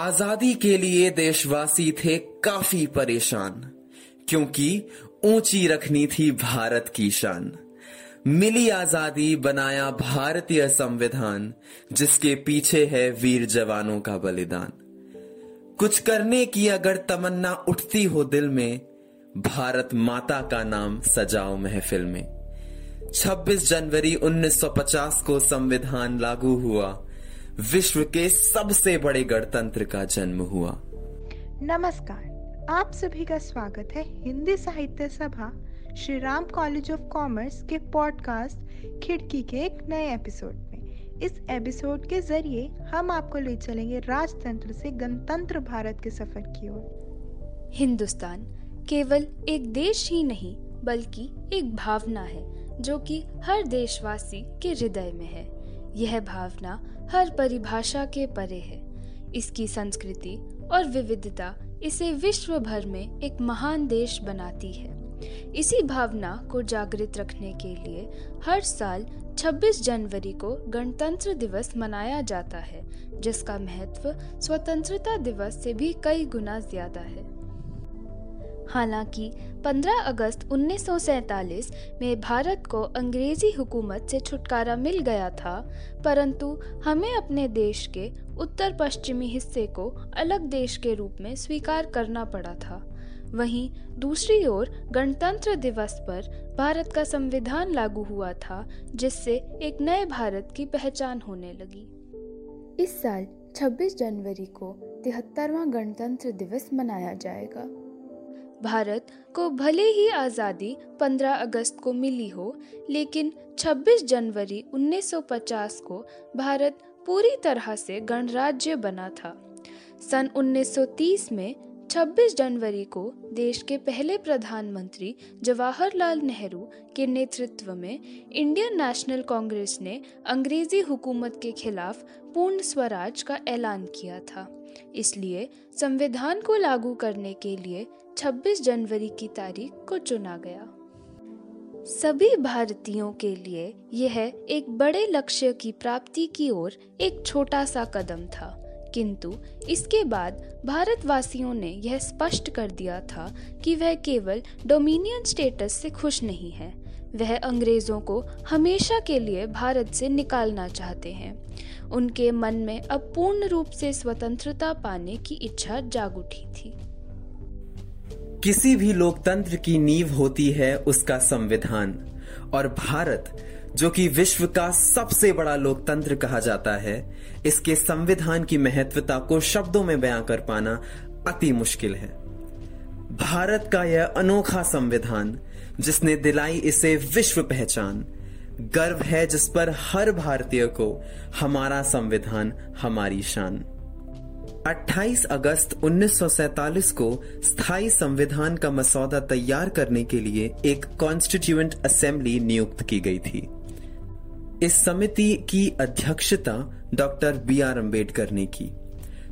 आज़ादी के लिए देशवासी थे काफ़ी परेशान, क्योंकि ऊँची रखनी थी भारत की शान। मिली आज़ादी बनाया भारतीय संविधान, जिसके पीछे है वीर जवानों का बलिदान। कुछ करने की अगर तमन्ना उठती हो दिल में, भारत माता का नाम सजाओ महफिल में। 26 जनवरी 1950 को संविधान लागू हुआ विश्व के सबसे बड़े गणतंत्र का जन्म हुआ। नमस्कार आप सभी का स्वागत है Hindi Sahitya Sabha Shri Ram College of Commerce के पॉडकास्ट खिड़की के एक नए एपिसोड में। इस एपिसोड के ज़रिए हम आपको ले चलेंगे राजतंत्र से गणतंत्र भारत के सफ़र की ओर। हिंदुस्तान केवल एक देश ही नहीं बल्कि एक भावना है जो कि हर देशवासी के हृदय में है। यह भावना हर परिभाषा के परे है। इसकी संस्कृति और विविधता इसे विश्व भर में एक महान देश बनाती है। इसी भावना को जागृत रखने के लिए हर साल 26 जनवरी को गणतंत्र दिवस मनाया जाता है, जिसका महत्व स्वतंत्रता दिवस से भी कई गुना ज़्यादा है। हालाँकि 15 अगस्त 1947 में भारत को अंग्रेज़ी हुकूमत से छुटकारा मिल गया था, परंतु हमें अपने देश के उत्तर पश्चिमी हिस्से को अलग देश के रूप में स्वीकार करना पड़ा था। वहीं दूसरी ओर गणतंत्र दिवस पर भारत का संविधान लागू हुआ था, जिससे एक नए भारत की पहचान होने लगी। इस साल 26 जनवरी को तिहत्तरवा गणतंत्र दिवस मनाया जाएगा। भारत को भले ही आज़ादी 15 अगस्त को मिली हो, लेकिन 26 जनवरी 1950 को भारत पूरी तरह से गणराज्य बना था। सन 1930 में 26 जनवरी को देश के पहले प्रधानमंत्री जवाहरलाल नेहरू के नेतृत्व में इंडियन नेशनल कांग्रेस ने अंग्रेज़ी हुकूमत के खिलाफ पूर्ण स्वराज का ऐलान किया था। इसलिए संविधान को लागू करने के लिए 26 जनवरी की तारीख को चुना गया। सभी भारतीयों के लिए यह एक बड़े लक्ष्य की प्राप्ति की ओर एक छोटा सा कदम था। किंतु इसके बाद भारतवासियों ने यह स्पष्ट कर दिया था कि वह केवल डोमिनियन स्टेटस से खुश नहीं है। वह अंग्रेज़ों को हमेशा के लिए भारत से निकालना चाहते हैं। उनके मन में अब पूर्ण रूप से स्वतंत्रता पाने की इच्छा जाग उठी थी। किसी भी लोकतंत्र की नींव होती है उसका संविधान। और भारत, जो कि विश्व का सबसे बड़ा लोकतंत्र कहा जाता है, इसके संविधान की महत्वता को शब्दों में बयां कर पाना अति मुश्किल है। भारत का यह अनोखा संविधान, जिसने दिलाई इसे विश्व पहचान, गर्व है जिस पर हर भारतीय को हमारा संविधान हमारी शान। 28 अगस्त 1947 को स्थायी संविधान का मसौदा तैयार करने के लिए एक कॉन्स्टिट्यूएंट असेंबली नियुक्त की गई थी। इस समिति की अध्यक्षता डॉक्टर बी आर अंबेडकर ने की।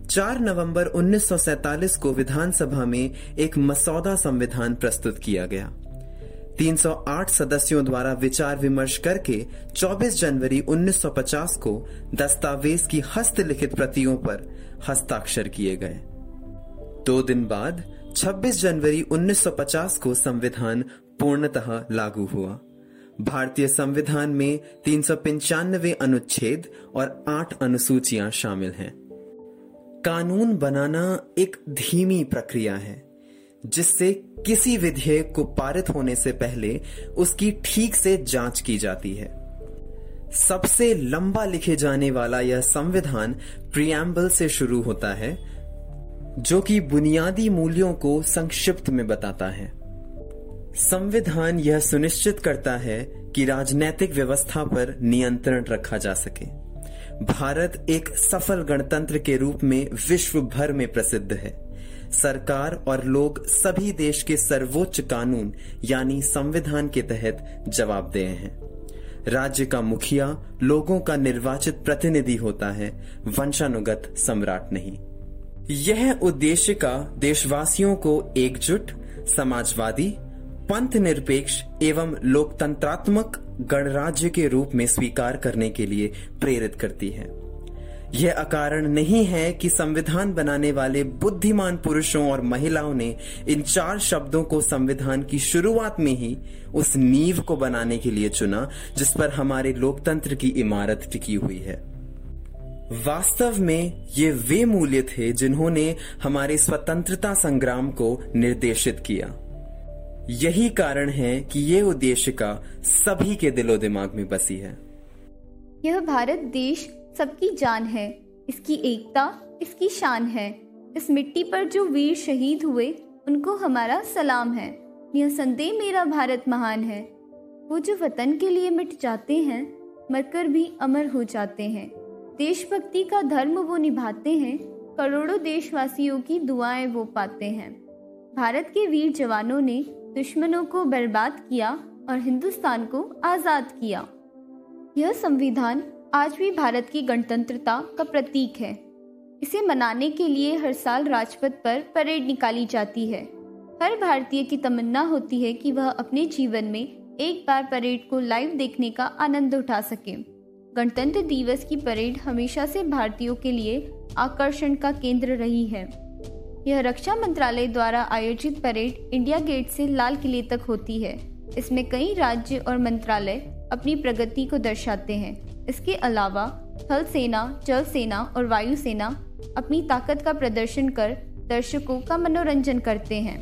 4 नवंबर 1947 को विधानसभा में एक मसौदा संविधान प्रस्तुत किया गया। 308 सदस्यों द्वारा विचार विमर्श करके 24 जनवरी 1950 को दस्तावेज़ की हस्तलिखित प्रतियों पर हस्ताक्षर किए गए। दो दिन बाद 26 जनवरी 1950 को संविधान पूर्णतः लागू हुआ। भारतीय संविधान में तीन सौ अनुच्छेद और आठ अनुसूचियाँ शामिल हैं। कानून बनाना एक धीमी प्रक्रिया है, जिससे किसी विधेयक को पारित होने से पहले उसकी ठीक से जाँच की जाती है। सबसे लंबा लिखे जाने वाला यह संविधान प्रियम्बल से शुरू होता है, जो कि बुनियादी मूल्यों को संक्षिप्त में बताता है। संविधान यह सुनिश्चित करता है कि राजनैतिक व्यवस्था पर नियंत्रण रखा जा सके। भारत एक सफल गणतंत्र के रूप में विश्व भर में प्रसिद्ध है। सरकार और लोग सभी देश के सर्वोच्च कानून, यानी संविधान के तहत जवाबदेह हैं। राज्य का मुखिया लोगों का निर्वाचित प्रतिनिधि होता है, वंशानुगत सम्राट नहीं। यह उद्देश्य का देशवासियों को एकजुट, समाजवादी, पंथ निरपेक्ष एवं लोकतंत्रात्मक गणराज्य के रूप में स्वीकार करने के लिए प्रेरित करती है। यह अकारण नहीं है कि संविधान बनाने वाले बुद्धिमान पुरुषों और महिलाओं ने इन चार शब्दों को संविधान की शुरुआत में ही उस नींव को बनाने के लिए चुना, जिस पर हमारे लोकतंत्र की इमारत टिकी हुई है। वास्तव में ये वे मूल्य थे जिन्होंने हमारे स्वतंत्रता संग्राम को निर्देशित किया। यही कारण है कि ये उद्देशिका सभी के दिलो दिमाग में बसी है। यह भारत देश सबकी जान है, इसकी एकता, इसकी शान है। इस मिट्टी पर जो वीर शहीद हुए, उनको हमारा सलाम है। यह संदेह मेरा भारत महान है। वो जो वतन के लिए मिट जाते हैं, मरकर भी अमर हो जाते हैं। देशभक्ति का धर्म वो निभाते हैं, करोड़ों देशवासियों की दुआएँ वो पाते हैं। भारत के वीर जवानों ने दुश्मनों को बर्बाद किया और हिंदुस्तान को आज़ाद किया। यह संविधान आज भी भारत की गणतंत्रता का प्रतीक है। इसे मनाने के लिए हर साल राजपथ पर परेड निकाली जाती है। हर भारतीय की तमन्ना होती है कि वह अपने जीवन में एक बार परेड को लाइव देखने का आनंद उठा सके। गणतंत्र दिवस की परेड हमेशा से भारतीयों के लिए आकर्षण का केंद्र रही है। यह रक्षा मंत्रालय द्वारा आयोजित परेड इंडिया गेट से लाल किले तक होती है। इसमें कई राज्य और मंत्रालय अपनी प्रगति को दर्शाते हैं। इसके अलावा थल सेना, जल सेना और वायु सेना अपनी ताकत का प्रदर्शन कर दर्शकों का मनोरंजन करते हैं।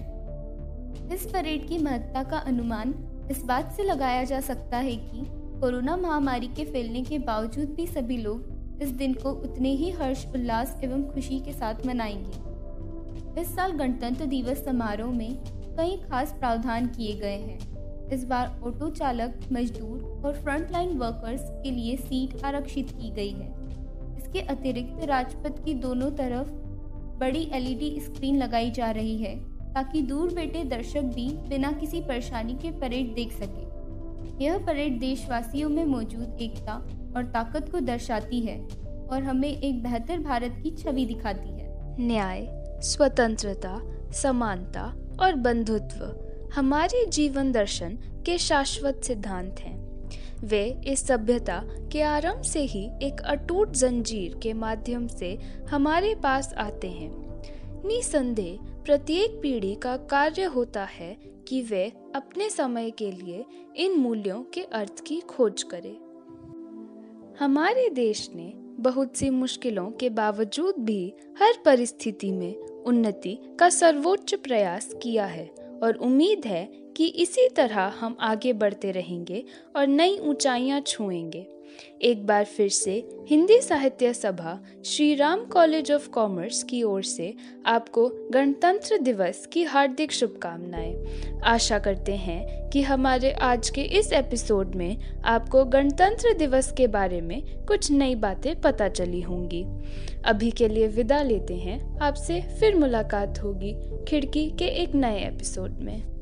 इस परेड की महत्ता का अनुमान इस बात से लगाया जा सकता है कि कोरोना महामारी के फैलने के बावजूद भी सभी लोग इस दिन को उतने ही हर्ष, उल्लास एवं खुशी के साथ मनाएँगे। इस साल गणतंत्र दिवस समारोह में कई खास प्रावधान किए गए हैं। इस बार ऑटो चालक, मजदूर और फ्रंटलाइन वर्कर्स के लिए सीट आरक्षित की गई है। इसके अतिरिक्त राजपथ की दोनों तरफ़ बड़ी एलईडी स्क्रीन लगाई जा रही है, ताकि दूर बैठे दर्शक भी बिना किसी परेशानी के परेड देख सके। यह परेड देशवासियों में मौजूद एकता और ताकत को दर्शाती है और हमें एक बेहतर भारत की छवि दिखाती है। न्याय, स्वतंत्रता, समानता और बंधुत्व हमारे जीवन दर्शन के शाश्वत सिद्धांत हैं। वे इस सभ्यता के आरंभ से ही एक अटूट जंजीर के माध्यम से हमारे पास आते हैं। निसंदेह प्रत्येक पीढ़ी का कार्य होता है कि वे अपने समय के लिए इन मूल्यों के अर्थ की खोज करें। हमारे देश ने बहुत सी मुश्किलों के बावजूद भी हर परिस्थिति में उन्नति का सर्वोच्च प्रयास किया है। और उम्मीद है कि इसी तरह हम आगे बढ़ते रहेंगे और नई ऊंचाइयाँ छुएँगे। एक बार फिर से Hindi Sahitya Sabha Shri Ram College of Commerce की ओर से आपको गणतंत्र दिवस की हार्दिक शुभकामनाएँ। आशा करते हैं कि हमारे आज के इस एपिसोड में आपको गणतंत्र दिवस के बारे में कुछ नई बातें पता चली होंगी। अभी के लिए विदा लेते हैं। आपसे फिर मुलाकात होगी खिड़की के एक नए एपिसोड में।